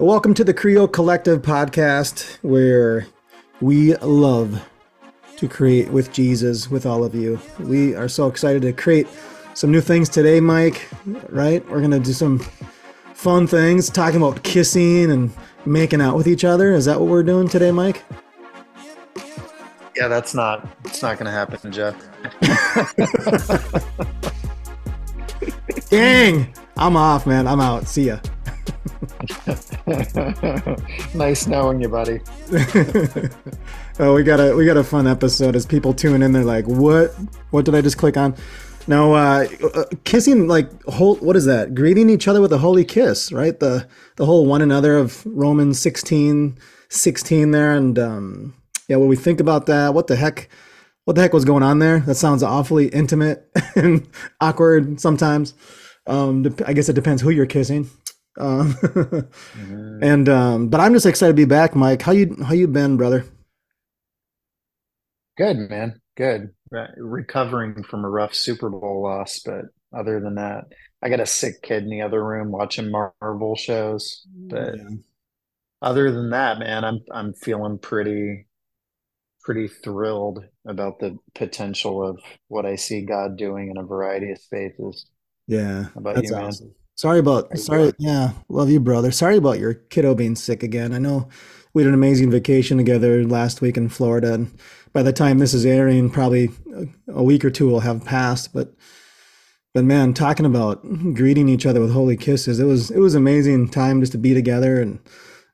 Welcome to the Creo Collective podcast, where we love to create with Jesus, with all of you. We are so excited to create some new things today, Mike. Right? We're going to do some fun things, talking about kissing and making out with each other. Is that what we're doing today, Mike? Yeah, that's not. It's not going to happen, Jeff. Dang! I'm off, man. I'm out. See ya. nice knowing you, buddy. oh, we got a we got a fun episode. As people tune in, they're like, "What? What did I just click on?" No, uh, uh, kissing like whole. What is that? Greeting each other with a holy kiss, right? The the whole one another of Romans 16, 16 there, and um, yeah, when we think about that, what the heck? What the heck was going on there? That sounds awfully intimate and awkward sometimes. Um, I guess it depends who you're kissing. Um, mm-hmm. and um, but I'm just excited to be back, Mike. How you how you been, brother? Good, man. Good. recovering from a rough Super Bowl loss, but other than that, I got a sick kid in the other room watching Marvel shows. But yeah. other than that, man, I'm I'm feeling pretty pretty thrilled about the potential of what I see God doing in a variety of spaces. Yeah, How about that's you, awesome. Sorry about sorry. Yeah, love you, brother. Sorry about your kiddo being sick again. I know we had an amazing vacation together last week in Florida, and by the time this is airing, probably a week or two will have passed. But but man, talking about greeting each other with holy kisses, it was it was amazing time just to be together and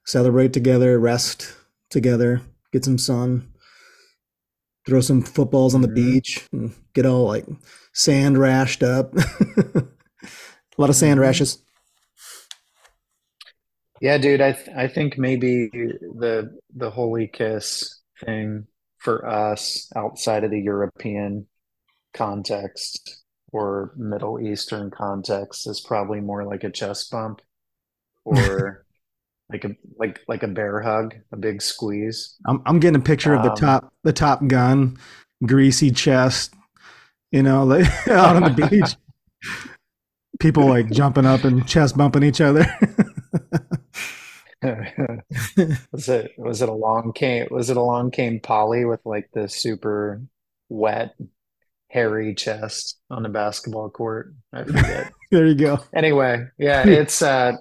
celebrate together, rest together, get some sun, throw some footballs on the mm-hmm. beach, and get all like sand rashed up. A lot of sand mm-hmm. rashes. Yeah, dude, I th- I think maybe the the holy kiss thing for us outside of the European context or Middle Eastern context is probably more like a chest bump or like a like like a bear hug, a big squeeze. I'm I'm getting a picture of the um, top the top gun, greasy chest, you know, like out on the beach people like jumping up and chest bumping each other. was it was it a long cane was it a long cane Polly with like the super wet hairy chest on the basketball court? I forget. there you go. Anyway, yeah, it's uh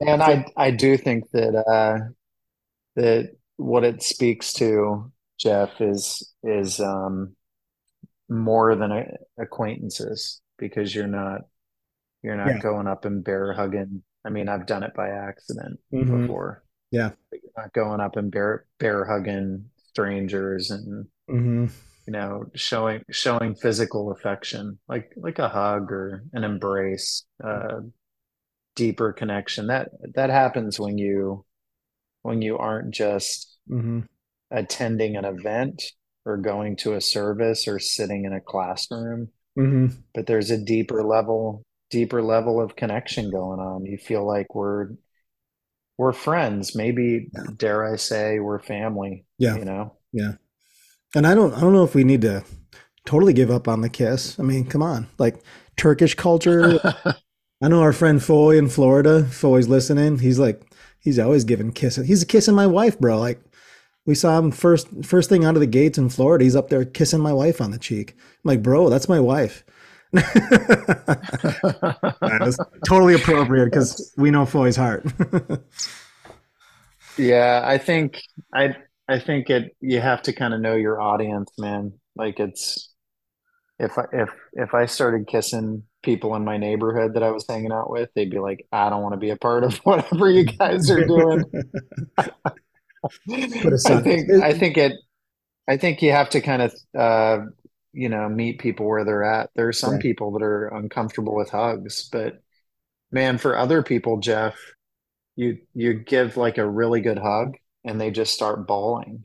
and I I do think that uh that what it speaks to Jeff is is um more than acquaintances because you're not you're not yeah. going up and bear hugging. I mean, I've done it by accident mm-hmm. before. Yeah. But you're not going up and bear bear hugging strangers and mm-hmm. you know, showing showing physical affection, like like a hug or an embrace, uh deeper connection. That that happens when you when you aren't just mm-hmm. attending an event or going to a service or sitting in a classroom. Mm-hmm. But there's a deeper level deeper level of connection going on. You feel like we're we're friends. Maybe yeah. dare I say we're family. Yeah. You know? Yeah. And I don't I don't know if we need to totally give up on the kiss. I mean, come on. Like Turkish culture. I know our friend Foy in Florida. Foy's listening. He's like, he's always giving kisses. He's kissing my wife, bro. Like we saw him first first thing out of the gates in Florida. He's up there kissing my wife on the cheek. I'm like, bro, that's my wife. That's totally appropriate because we know Foy's heart. yeah, I think I I think it you have to kind of know your audience, man. Like it's if I if if I started kissing people in my neighborhood that I was hanging out with, they'd be like, I don't want to be a part of whatever you guys are doing. I think I think it I think you have to kind of uh, you know meet people where they're at there are some people that are uncomfortable with hugs but man for other people jeff you you give like a really good hug and they just start bawling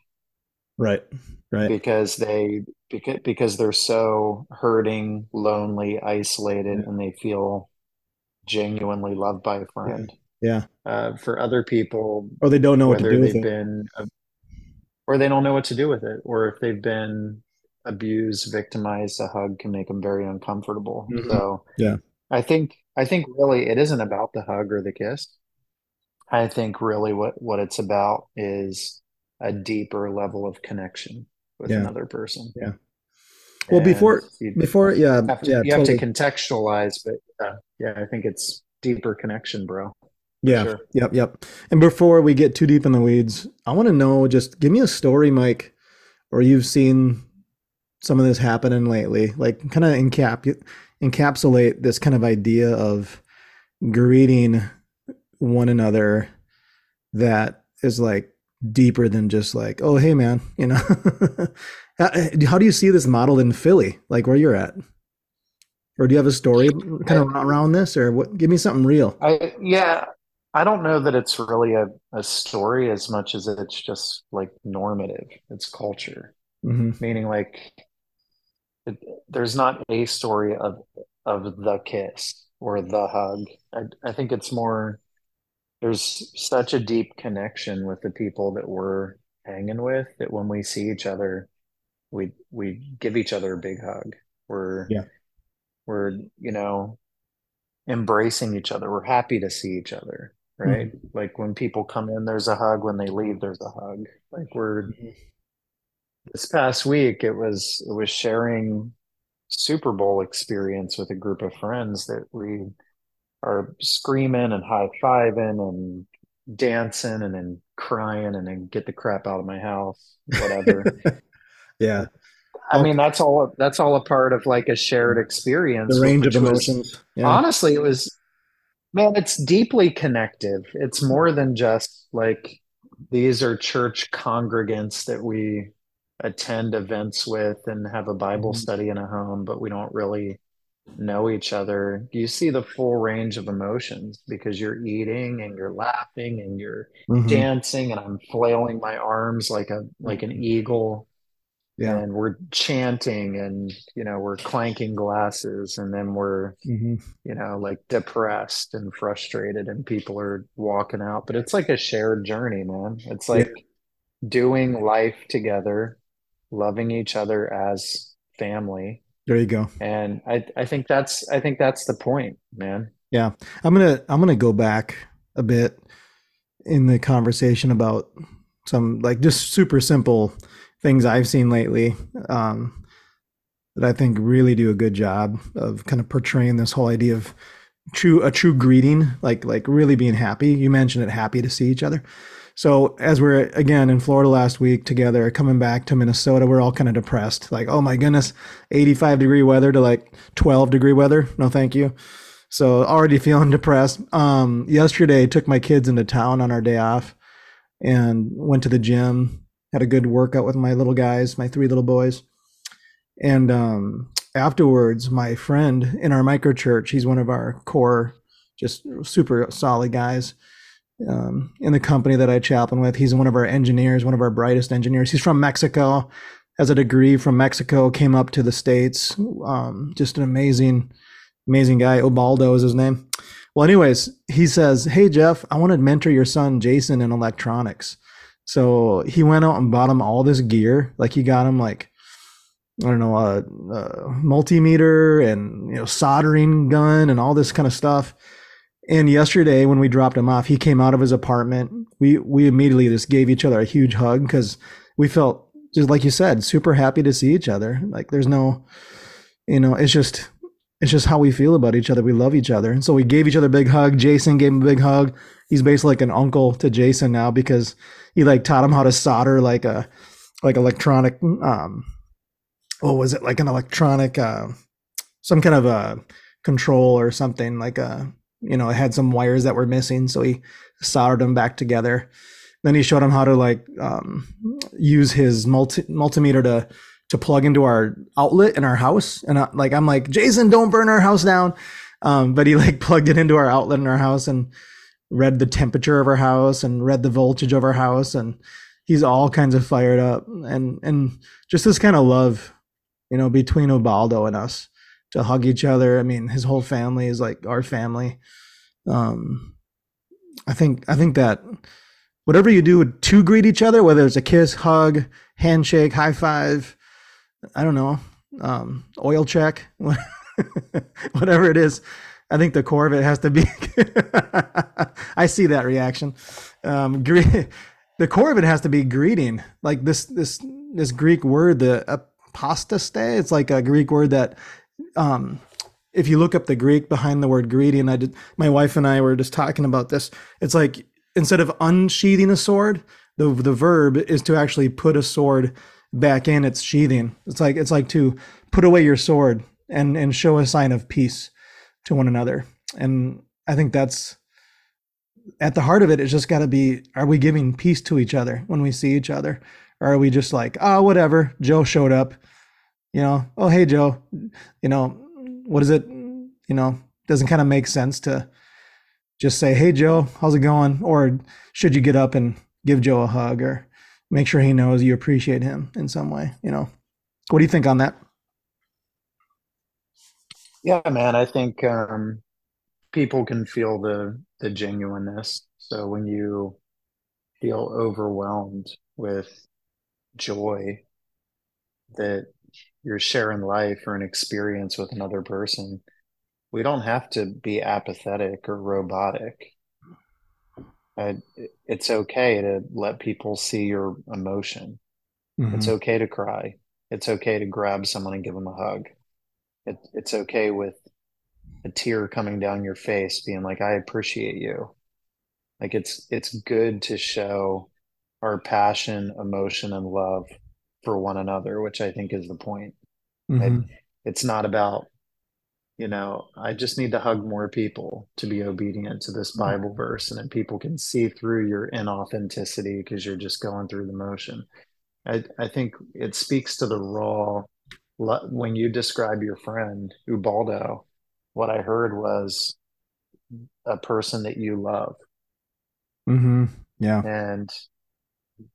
right right because they because because they're so hurting lonely isolated yeah. and they feel genuinely loved by a friend yeah, yeah. Uh, for other people or they don't know what to do with it. been or they don't know what to do with it or if they've been abuse, victimize, a hug can make them very uncomfortable. Mm-hmm. So yeah, I think I think really it isn't about the hug or the kiss. I think really what what it's about is a deeper level of connection with yeah. another person. Yeah. Well, and before you, before yeah, have to, yeah, you totally. have to contextualize, but uh, yeah, I think it's deeper connection, bro. Yeah. Sure. Yep. Yep. And before we get too deep in the weeds, I want to know just give me a story, Mike, or you've seen some of this happening lately, like kind of encap encapsulate this kind of idea of greeting one another that is like deeper than just like, oh, hey, man, you know. how, do you see this modeled in Philly, like where you're at? Or do you have a story kind of around this, or what? Give me something real. I, yeah, I don't know that it's really a, a story as much as it's just like normative. It's culture, mm-hmm. meaning like it, there's not a story of of the kiss or the hug. I, I think it's more there's such a deep connection with the people that we're hanging with that when we see each other, we we give each other a big hug. We're yeah. we're you know embracing each other. We're happy to see each other, right? Mm-hmm. Like when people come in, there's a hug. When they leave, there's a hug. Like we're mm-hmm. This past week, it was it was sharing Super Bowl experience with a group of friends that we are screaming and high fiving and dancing and then crying and then get the crap out of my house, whatever. yeah. I mean, that's all, that's all a part of like a shared experience. The range of emotions. Was, yeah. Honestly, it was, man, it's deeply connective. It's more than just like, these are church congregants that we attend events with and have a Bible mm-hmm. study in a home, but we don't really know each other, you see the full range of emotions because you're eating and you're laughing and you're mm-hmm. dancing and I'm flailing my arms like a like an eagle. Yeah. And we're chanting and you know, we're clanking glasses and then we're mm-hmm. you know, like depressed and frustrated and people are walking out. But it's like a shared journey, man. It's like yeah. doing life together, loving each other as family there you go. And I, I think that's I think that's the point, man. Yeah. I'm gonna I'm gonna go back a bit in the conversation about some like just super simple things I've seen lately um, that I think really do a good job of kind of portraying this whole idea of true a true greeting, like like really being happy. You mentioned it, happy to see each other. So as we're again in Florida last week together, coming back to Minnesota, we're all kind of depressed. Like, oh my goodness, 85 degree weather to like 12 degree weather. No, thank you. So already feeling depressed. Um, yesterday, took my kids into town on our day off, and went to the gym. Had a good workout with my little guys, my three little boys. And um, afterwards, my friend in our micro church, he's one of our core, just super solid guys um, in the company that I chaplain with. He's one of our engineers, one of our brightest engineers. He's from Mexico, has a degree from Mexico, came up to the States. Um, just an amazing, amazing guy. Ubaldo is his name. Well, anyways, he says, Hey, Jeff, I want to mentor your son, Jason, in electronics. So he went out and bought him all this gear. Like he got him like, I don't know, a, a multimeter and, you know, soldering gun and all this kind of stuff and yesterday, when we dropped him off, he came out of his apartment. We we immediately just gave each other a huge hug because we felt just like you said, super happy to see each other. Like there's no, you know, it's just it's just how we feel about each other. We love each other, and so we gave each other a big hug. Jason gave him a big hug. He's basically like an uncle to Jason now because he like taught him how to solder like a like electronic um what was it like an electronic uh some kind of a control or something like a you know, it had some wires that were missing, so he soldered them back together. Then he showed him how to like um, use his multi- multimeter to to plug into our outlet in our house. And I, like I'm like, Jason, don't burn our house down. Um, but he like plugged it into our outlet in our house and read the temperature of our house and read the voltage of our house and he's all kinds of fired up and and just this kind of love you know between Ubaldo and us to hug each other. I mean, his whole family is like our family. Um, I think I think that whatever you do to greet each other, whether it's a kiss, hug, handshake, high five, I don't know, um, oil check, whatever it is, I think the core of it has to be. I see that reaction. Um, the core of it has to be greeting, like this this this Greek word, the apostaste. It's like a Greek word that, um, if you look up the Greek behind the word greedy, and I did. My wife and I were just talking about this. It's like instead of unsheathing a sword, the the verb is to actually put a sword back in its sheathing. It's like it's like to put away your sword and and show a sign of peace to one another. And I think that's at the heart of it. It's just got to be: Are we giving peace to each other when we see each other? Or are we just like, oh, whatever? Joe showed up, you know. Oh, hey, Joe. You know, what is it? You know, doesn't kind of make sense to just say, hey, Joe, how's it going? Or should you get up and give Joe a hug or make sure he knows you appreciate him in some way? You know, what do you think on that? Yeah, man, I think um, people can feel the the genuineness. So when you feel overwhelmed with joy that you're sharing life or an experience with another person, we don't have to be apathetic or robotic. it's okay to let people see your emotion. Mm-hmm. It's okay to cry. It's okay to grab someone and give them a hug. It, it's okay with a tear coming down your face, being like, "I appreciate you." Like it's it's good to show our passion, emotion, and love for one another, which I think is the point. Mm-hmm. It, it's not about, you know, I just need to hug more people to be obedient to this mm-hmm. Bible verse, and then people can see through your inauthenticity because you're just going through the motion. I, I think it speaks to the raw when you describe your friend Ubaldo, what I heard was a person that you love. Mm-hmm. Yeah. And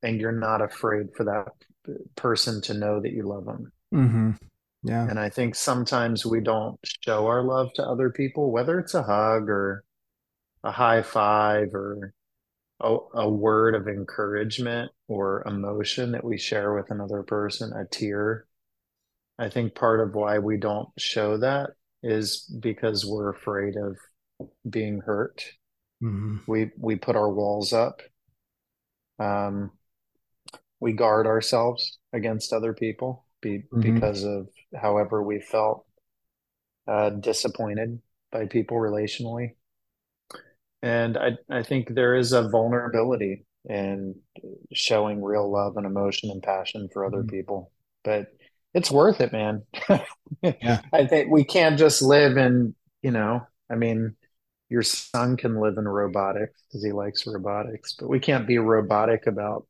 and you're not afraid for that person to know that you love them. Mm-hmm. Yeah. And I think sometimes we don't show our love to other people, whether it's a hug or a high five or a, a word of encouragement or emotion that we share with another person, a tear I think part of why we don't show that is because we're afraid of being hurt. Mm-hmm. We we put our walls up. Um, we guard ourselves against other people be, mm-hmm. because of however we felt uh, disappointed by people relationally. And I, I think there is a vulnerability in showing real love and emotion and passion for other mm-hmm. people. But it's worth it, man. yeah. I think we can't just live in, you know, I mean, your son can live in robotics because he likes robotics, but we can't be robotic about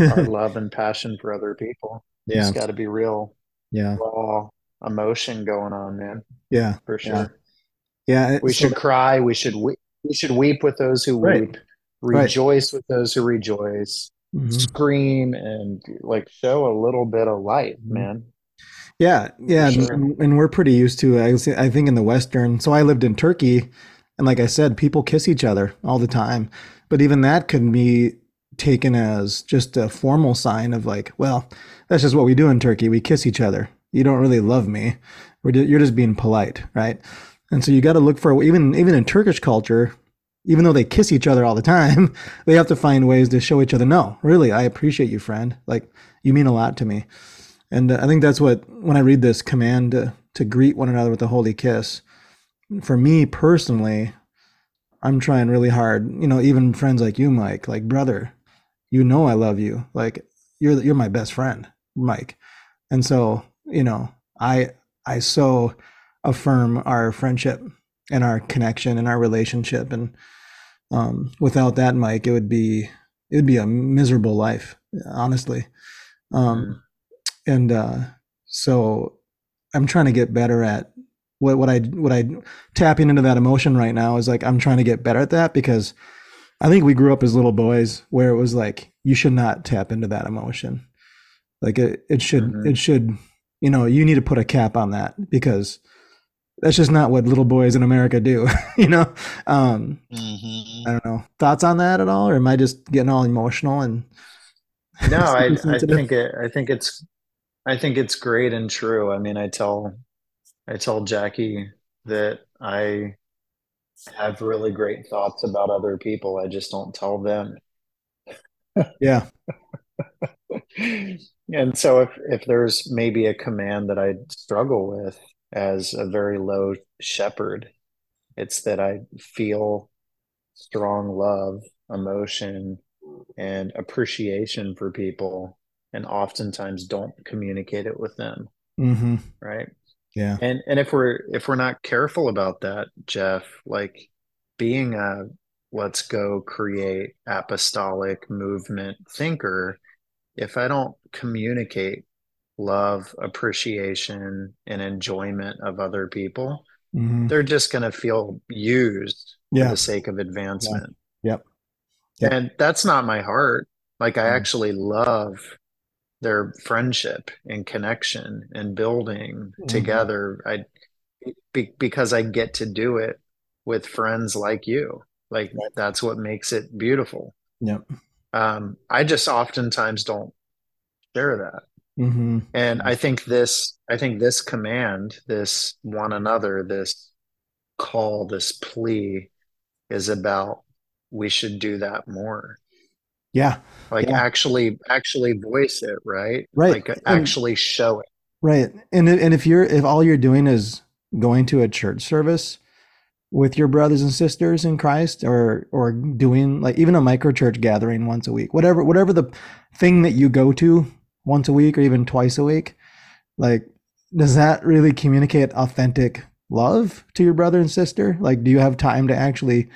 our love and passion for other people. Yeah. It's got to be real, yeah, raw emotion going on, man. Yeah, for sure. Yeah, yeah we so should cry. We should we, we should weep with those who right. weep, rejoice right. with those who rejoice, mm-hmm. scream and like show a little bit of light, mm-hmm. man. Yeah, yeah, sure. and, and, we're pretty used to. I, I think in the Western. So I lived in Turkey, and like I said, people kiss each other all the time. But even that could be taken as just a formal sign of like, well, that's just what we do in Turkey. We kiss each other. You don't really love me. you're just being polite, right? And so you got to look for even even in Turkish culture, even though they kiss each other all the time, they have to find ways to show each other, no, really, I appreciate you, friend. Like you mean a lot to me. And uh, I think that's what, when I read this command to, to greet one another with a holy kiss, for me personally, I'm trying really hard. You know, even friends like you, Mike, like brother, you know I love you. Like you're you're my best friend, Mike. And so, you know, I I so affirm our friendship and our connection and our relationship. And um, without that, Mike, it would be it would be a miserable life, honestly. Um, and uh, so I'm trying to get better at what what I what I tapping into that emotion right now is like I'm trying to get better at that because I think we grew up as little boys where it was like you should not tap into that emotion. Like it it should mm-hmm. it should you know you need to put a cap on that because that's just not what little boys in America do, you know. Um, mm-hmm. I don't know thoughts on that at all, or am I just getting all emotional and? No, I, I think it. I think it's I think it's great and true. I mean, I tell I tell Jackie that I have really great thoughts about other people. I just don't tell them. yeah. and so if if there's maybe a command that I struggle with as a very low shepherd, it's that I feel strong love, emotion, and appreciation for people and oftentimes don't communicate it with them. Mm-hmm. Right. Yeah. And and if we're if we're not careful about that, Jeff, like being a let's go create apostolic movement thinker, if I don't communicate love, appreciation, and enjoyment of other people, mm-hmm. they're just going to feel used yeah. for the sake of advancement. Yeah. Yep. yep. And that's not my heart. Like, I mm-hmm. actually love their friendship and connection and building mm-hmm. together. I be, because I get to do it with friends like you. Like that's what makes it beautiful. Yep. Um, I just oftentimes don't share that. Mm-hmm. And I think this, I think this command, this one another, this call, this plea is about we should do that more. Yeah. Like yeah. actually actually voice it, right? Right. Like actually and, show it. Right. And and if you're if all you're doing is going to a church service with your brothers and sisters in Christ or or doing like even a micro church gathering once a week, whatever whatever the thing that you go to once a week or even twice a week, like does that really communicate authentic love to your brother and sister? Like do you have time to actually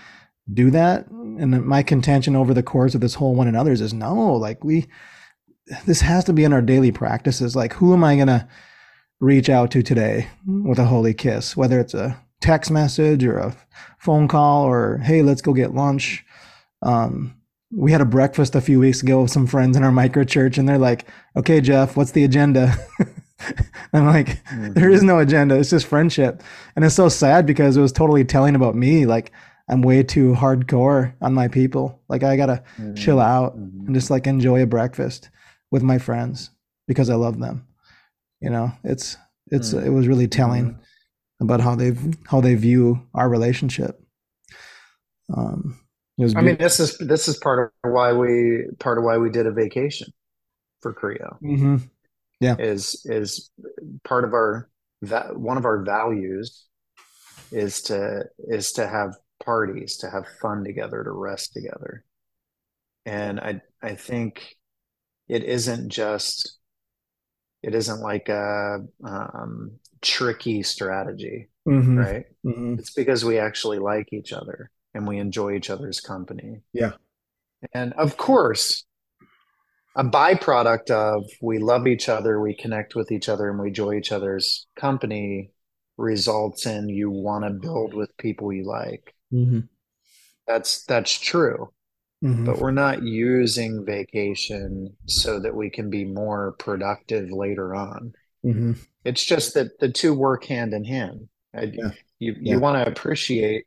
do that. And my contention over the course of this whole one another's is no, like we, this has to be in our daily practices. Like, who am I going to reach out to today with a holy kiss? Whether it's a text message or a phone call or, hey, let's go get lunch. Um, we had a breakfast a few weeks ago with some friends in our micro church, and they're like, okay, Jeff, what's the agenda? I'm like, mm-hmm. there is no agenda. It's just friendship. And it's so sad because it was totally telling about me. Like, I'm way too hardcore on my people. Like I gotta mm-hmm. chill out mm-hmm. and just like enjoy a breakfast with my friends because I love them. You know, it's it's mm-hmm. it was really telling mm-hmm. about how they how they view our relationship. Um, I mean, this is this is part of why we part of why we did a vacation for CREO. Mm-hmm. Yeah, is is part of our that one of our values is to is to have parties, to have fun together, to rest together. And I I think it isn't just it isn't like a um, tricky strategy, mm-hmm. right? Mm-hmm. It's because we actually like each other and we enjoy each other's company. Yeah. And of course, a byproduct of we love each other, we connect with each other, and we enjoy each other's company results in you want to build with people you like. Mm-hmm. That's that's true. Mm-hmm. But we're not using vacation so that we can be more productive later on. Mm-hmm. It's just that the two work hand in hand. Yeah. You yeah. you want to appreciate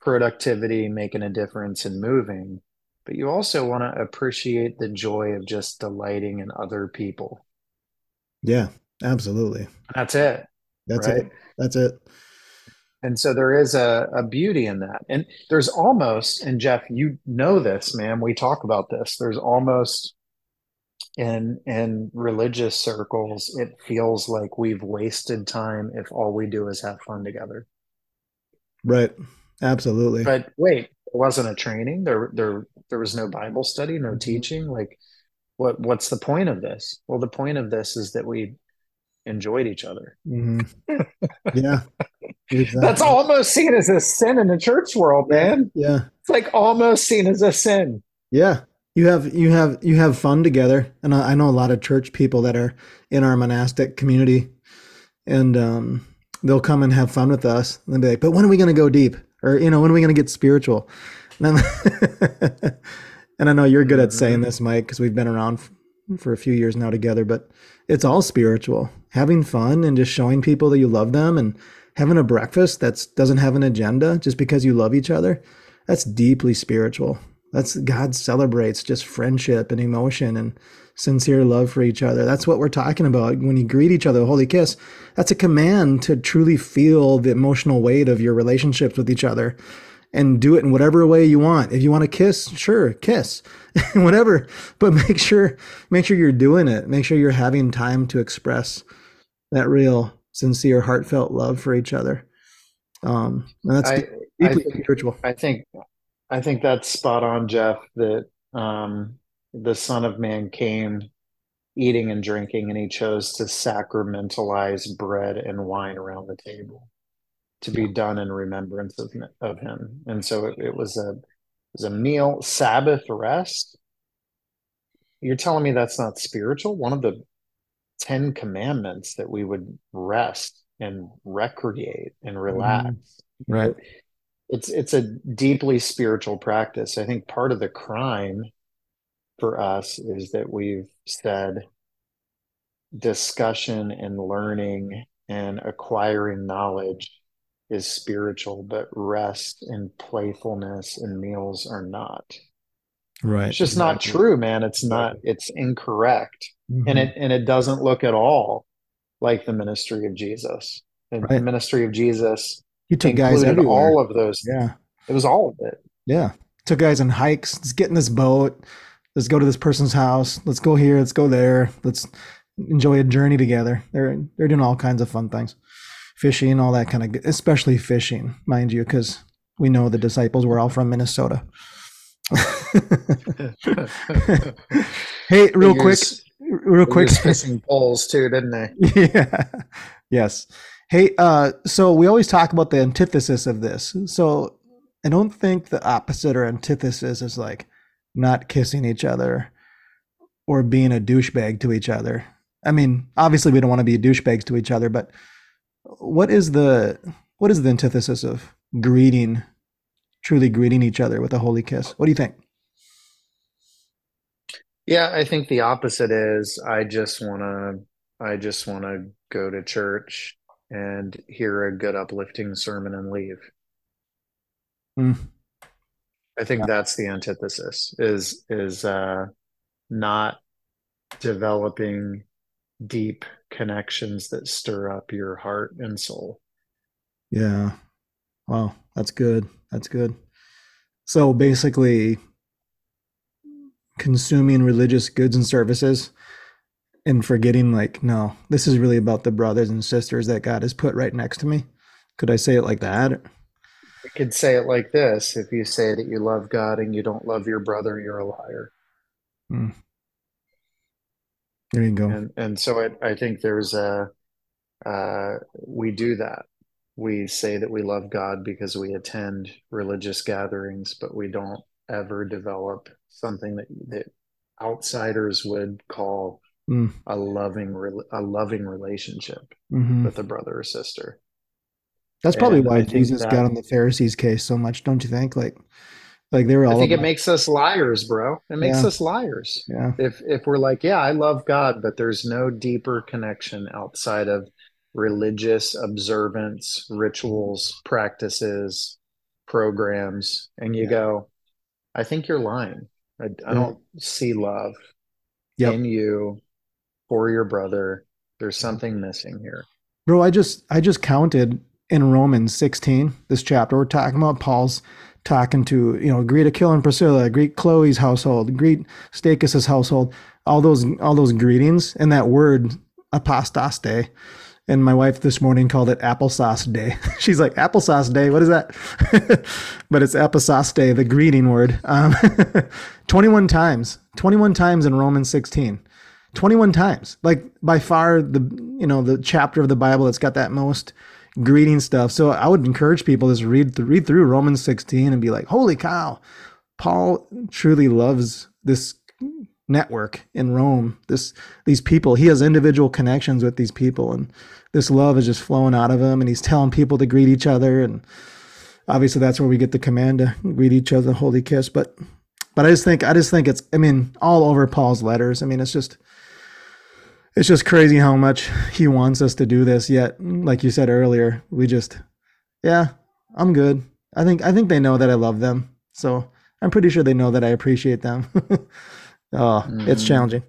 productivity, making a difference, and moving, but you also want to appreciate the joy of just delighting in other people. Yeah, absolutely. That's it. That's right? it. That's it and so there is a, a beauty in that. And there's almost and jeff you know this man we talk about this. There's almost in in religious circles it feels like we've wasted time if all we do is have fun together. Right. Absolutely. But wait it wasn't a training? There there there was no bible study no mm-hmm. teaching? Like what what's the point of this? Well the point of this is that we enjoyed each other. Mm-hmm. yeah Exactly. That's almost seen as a sin in the church world, man. Yeah. It's like almost seen as a sin. Yeah. You have you have you have fun together. And I, know a lot of church people that are in our monastic community and um, they'll come and have fun with us and they'll be like, but when are we gonna go deep? Or, you know, when are we gonna get spiritual? And, and I know you're good at saying this, Mike, because we've been around for a few years now together, but it's all spiritual. Having fun and just showing people that you love them and having a breakfast that doesn't have an agenda just because you love each other, that's deeply spiritual. That's God celebrates just friendship and emotion and sincere love for each other. That's what we're talking about when you greet each other, holy kiss. That's a command to truly feel the emotional weight of your relationships with each other. and do it in whatever way you want. If you want to kiss, sure, kiss, whatever. But make sure make sure you're doing it. Make sure you're having time to express that real, sincere, heartfelt love for each other. Um, and that's I, deeply I think, spiritual. I think I think that's spot on, Jeff. That um, the Son of Man came eating and drinking, and he chose to sacramentalize bread and wine around the table to be done in remembrance of, of him. And so it, it was a it was a meal, Sabbath rest. You're telling me that's not spiritual? One of the Ten Commandments that we would rest and recreate and relax. Mm-hmm. Right. It's it's a deeply spiritual practice. I think part of the crime for us is that we've said discussion and learning and acquiring knowledge is spiritual, but rest and playfulness and meals are not. Right. It's just exactly. not true, man. It's not, it's incorrect. Mm-hmm. And it and it doesn't look at all like the ministry of Jesus. And right. the ministry of Jesus he took guys everywhere. all of those. Yeah. It was all of it. Yeah. Took guys on hikes. Let's get in this boat. Let's go to this person's house. Let's go here. Let's go there. Let's enjoy a journey together. They're they're doing all kinds of fun things fishing, all that kind of, especially fishing, mind you, because we know the disciples were all from Minnesota. hey, real quick, real quick, fishing poles too, didn't they? Yeah. Yes. Hey, uh, so we always talk about the antithesis of this. So I don't think the opposite or antithesis is like not kissing each other or being a douchebag to each other. I mean, obviously we don't want to be douchebags to each other, but what is the what is the antithesis of greeting truly greeting each other with a holy kiss what do you think yeah i think the opposite is i just want to i just want to go to church and hear a good uplifting sermon and leave mm. i think yeah. that's the antithesis is is uh not developing deep connections that stir up your heart and soul. Yeah. Wow, that's good. That's good. So basically consuming religious goods and services and forgetting like no, this is really about the brothers and sisters that God has put right next to me. Could I say it like that? You could say it like this. If you say that you love God and you don't love your brother, you're a liar. Mm. There you go. And and so it, I think there's a uh, we do that. We say that we love God because we attend religious gatherings, but we don't ever develop something that that outsiders would call mm. a loving a loving relationship mm-hmm. with a brother or sister. That's probably and why Jesus that, got on the Pharisees' case so much, don't you think? Like like they were all. I think about- it makes us liars, bro. It makes yeah. us liars. Yeah. If if we're like, yeah, I love God, but there's no deeper connection outside of religious observance, rituals, practices, programs, and you yeah. go, I think you're lying. I, I don't see love yep. in you for your brother. There's something missing here. Bro, I just I just counted in Romans 16, this chapter, we're talking about Paul's talking to, you know, greet Aquila and Priscilla, greet Chloe's household, greet Stachys's household, all those all those greetings and that word apostaste. And my wife this morning called it applesauce day. She's like, applesauce day, what is that? but it's apostaste, the greeting word. Um, 21 times, 21 times in Romans 16. 21 times. Like by far the you know the chapter of the Bible that's got that most greeting stuff. So I would encourage people to just read read through Romans 16 and be like, "Holy cow, Paul truly loves this network in Rome. This these people, he has individual connections with these people, and this love is just flowing out of him. And he's telling people to greet each other, and obviously that's where we get the command to greet each other, holy kiss. But but I just think I just think it's I mean all over Paul's letters. I mean it's just it's just crazy how much he wants us to do this yet like you said earlier we just yeah i'm good i think i think they know that i love them so i'm pretty sure they know that i appreciate them oh mm. it's challenging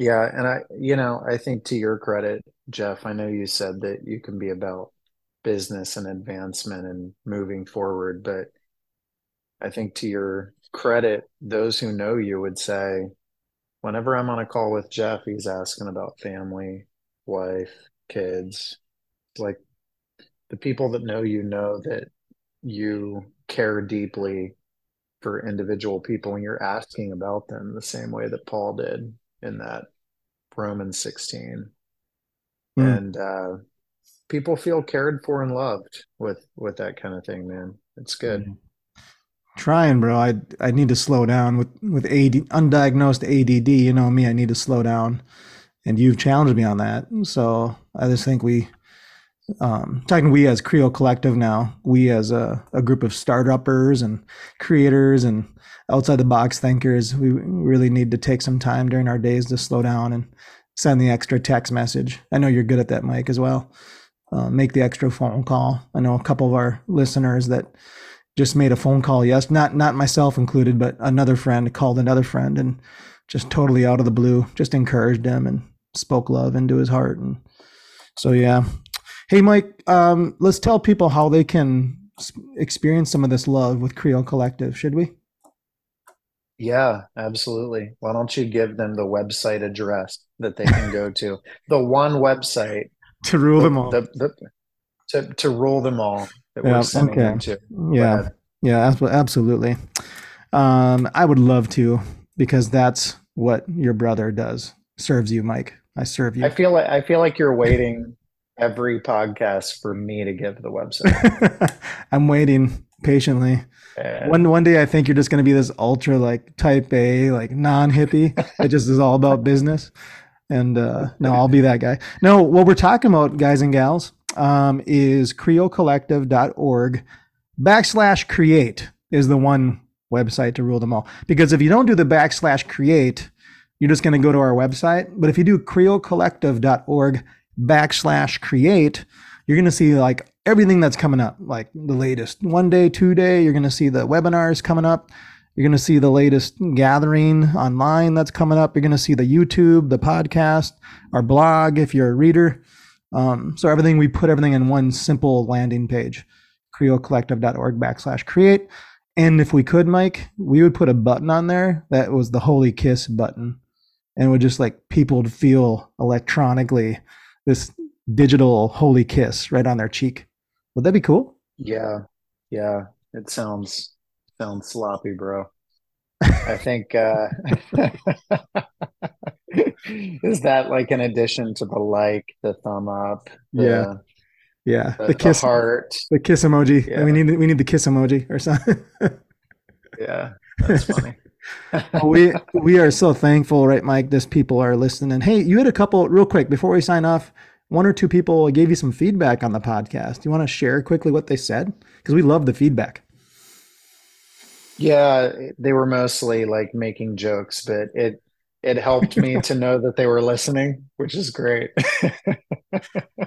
yeah and i you know i think to your credit jeff i know you said that you can be about business and advancement and moving forward. But I think to your credit, those who know you would say, whenever I'm on a call with Jeff, he's asking about family, wife, kids. Like the people that know you know that you care deeply for individual people and you're asking about them the same way that Paul did in that Romans 16. Mm. And uh, people feel cared for and loved with with that kind of thing, man. It's good. Mm. Trying, bro. I I need to slow down with with AD, undiagnosed ADD. You know me. I need to slow down, and you've challenged me on that. So I just think we um, talking we as Creo Collective now, we as a, a group of startuppers and creators and outside the box thinkers, we really need to take some time during our days to slow down and send the extra text message. I know you're good at that, Mike, as well. Uh, make the extra phone call. I know a couple of our listeners that just made a phone call. Yes, not not myself included, but another friend called another friend and just totally out of the blue, just encouraged him and spoke love into his heart. And so, yeah, Hey, Mike, um, let's tell people how they can experience some of this love with Creo Collective, should we? Yeah, absolutely. Why don't you give them the website address that they can go to? The one website to rule the, them all. The, the, to, to rule them all that yeah, we're sending okay. them to. Yeah. Yeah, absolutely. Um, I would love to because that's what your brother does. Serves you, Mike. I serve you. I feel like I feel like you're waiting every podcast for me to give the website. I'm waiting patiently. And one one day I think you're just going to be this ultra like type A like non hippie that just is all about business. And uh, no, I'll be that guy. No, what we're talking about, guys and gals, um, is creocollective.org backslash create is the one website to rule them all. Because if you don't do the backslash create, you're just going to go to our website. But if you do creocollective.org backslash create, you're going to see like everything that's coming up, like the latest one day, two day. You're going to see the webinars coming up. You're going to see the latest gathering online that's coming up. You're going to see the YouTube, the podcast, our blog if you're a reader. Um, so everything we put everything in one simple landing page, creocollective.org backslash create. And if we could, Mike, we would put a button on there that was the holy kiss button and would just like people feel electronically this digital holy kiss right on their cheek. Would that be cool? Yeah. Yeah. It sounds sounds sloppy, bro. I think uh is that like an addition to the like, the thumb up? The, yeah. Yeah. The, the kiss the heart. The kiss emoji. Yeah. We need we need the kiss emoji or something. yeah. That's funny. We we are so thankful, right, Mike? This people are listening. Hey, you had a couple real quick before we sign off. One or two people gave you some feedback on the podcast. You want to share quickly what they said? Because we love the feedback. Yeah, they were mostly like making jokes, but it it helped me to know that they were listening, which is great.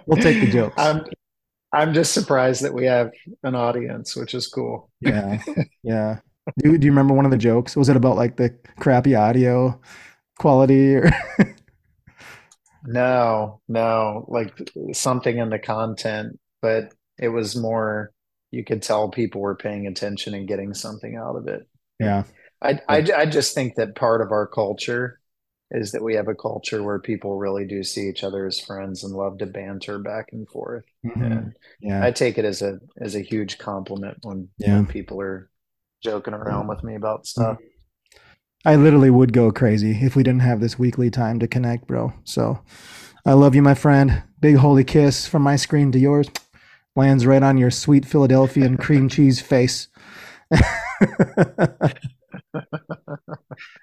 we'll take the jokes. I'm I'm just surprised that we have an audience, which is cool. Yeah, yeah. Do, do you remember one of the jokes? Was it about like the crappy audio quality or? no, no, like something in the content, but it was more. You could tell people were paying attention and getting something out of it. Yeah, I, I, I just think that part of our culture is that we have a culture where people really do see each other as friends and love to banter back and forth. Mm-hmm. And yeah. I take it as a as a huge compliment when, yeah. when people are joking around mm. with me about stuff. Mm. I literally would go crazy if we didn't have this weekly time to connect, bro. So I love you, my friend. Big holy kiss from my screen to yours. Lands right on your sweet Philadelphian cream cheese face.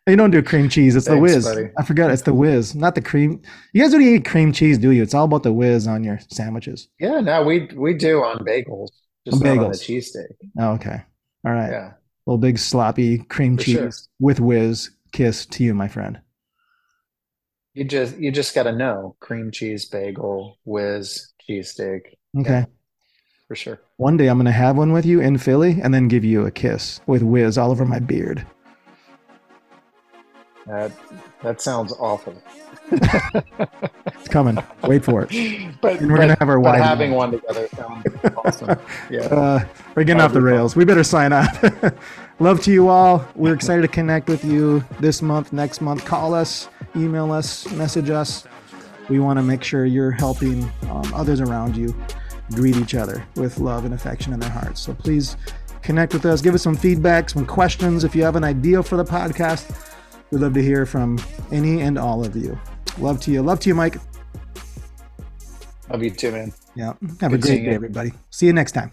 you don't do cream cheese. It's Thanks, the whiz. Buddy. I forgot. It's the whiz, not the cream. You guys don't eat cream cheese, do you? It's all about the whiz on your sandwiches. Yeah, no, we we do on bagels. Just on bagels. on a cheesesteak. Oh, okay. All right. Yeah little big sloppy cream For cheese sure. with whiz kiss to you, my friend. You just you just got to know cream cheese bagel whiz cheesesteak. Okay. Yeah, for sure. One day I'm gonna have one with you in Philly and then give you a kiss with whiz all over my beard. That that sounds awful. It's coming. Wait for it. But, and we're but, gonna have our but having one together sounds awesome. Yeah. Uh, we're getting off the rails. We better sign up. Love to you all. We're excited to connect with you this month, next month. Call us, email us, message us. We want to make sure you're helping um, others around you greet each other with love and affection in their hearts. So please connect with us. Give us some feedback, some questions. If you have an idea for the podcast, we'd love to hear from any and all of you. Love to you. Love to you, Mike. Love you too, man. Yeah. Have Good a great day, everybody. See you next time.